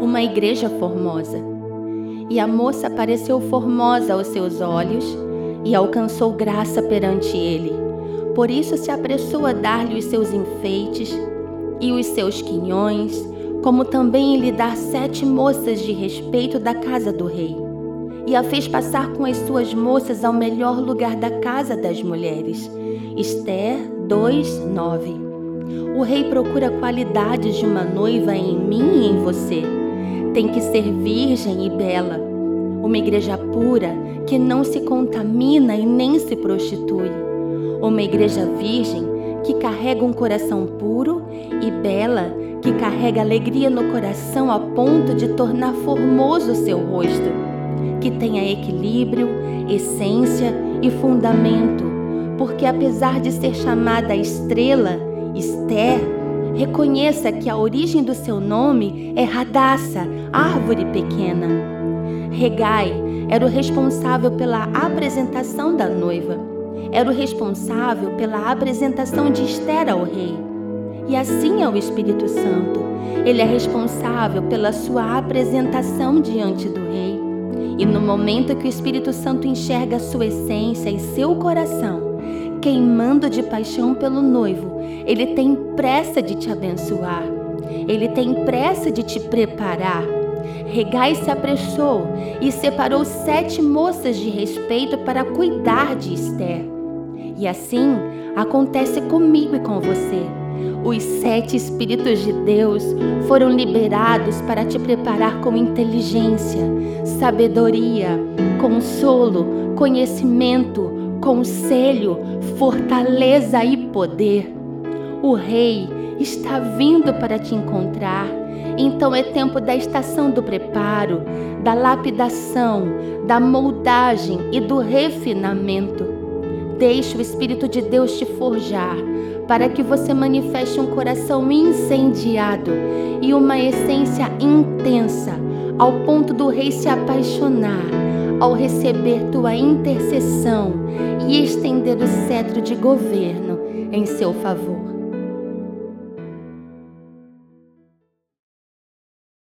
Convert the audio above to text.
uma igreja formosa. E a moça pareceu formosa aos seus olhos e alcançou graça perante ele. Por isso se apressou a dar-lhe os seus enfeites e os seus quinhões, como também lhe dar sete moças de respeito da casa do rei. E a fez passar com as suas moças ao melhor lugar da casa das mulheres. Esther 2, 9. O rei procura qualidades de uma noiva em mim e em você. Tem que ser virgem e bela. Uma igreja pura que não se contamina e nem se prostitui. Uma igreja virgem que carrega um coração puro e bela, que carrega alegria no coração a ponto de tornar formoso seu rosto, que tenha equilíbrio, essência e fundamento, porque apesar de ser chamada estrela, Esther, reconheça que a origem do seu nome é Radassa, árvore pequena. Regai era o responsável pela apresentação da noiva. Era o responsável pela apresentação de Esther ao rei. E assim é o Espírito Santo. Ele é responsável pela sua apresentação diante do rei. E no momento que o Espírito Santo enxerga sua essência e seu coração, queimando de paixão pelo noivo, ele tem pressa de te abençoar. Ele tem pressa de te preparar. Regai se apressou e separou sete moças de respeito para cuidar de Esther. E assim acontece comigo e com você. Os sete Espíritos de Deus foram liberados para te preparar com inteligência, sabedoria, consolo, conhecimento, conselho, fortaleza e poder. O Rei está vindo para te encontrar. Então é tempo da estação do preparo, da lapidação, da moldagem e do refinamento. Deixe o Espírito de Deus te forjar para que você manifeste um coração incendiado e uma essência intensa, ao ponto do rei se apaixonar ao receber tua intercessão e estender o cetro de governo em seu favor.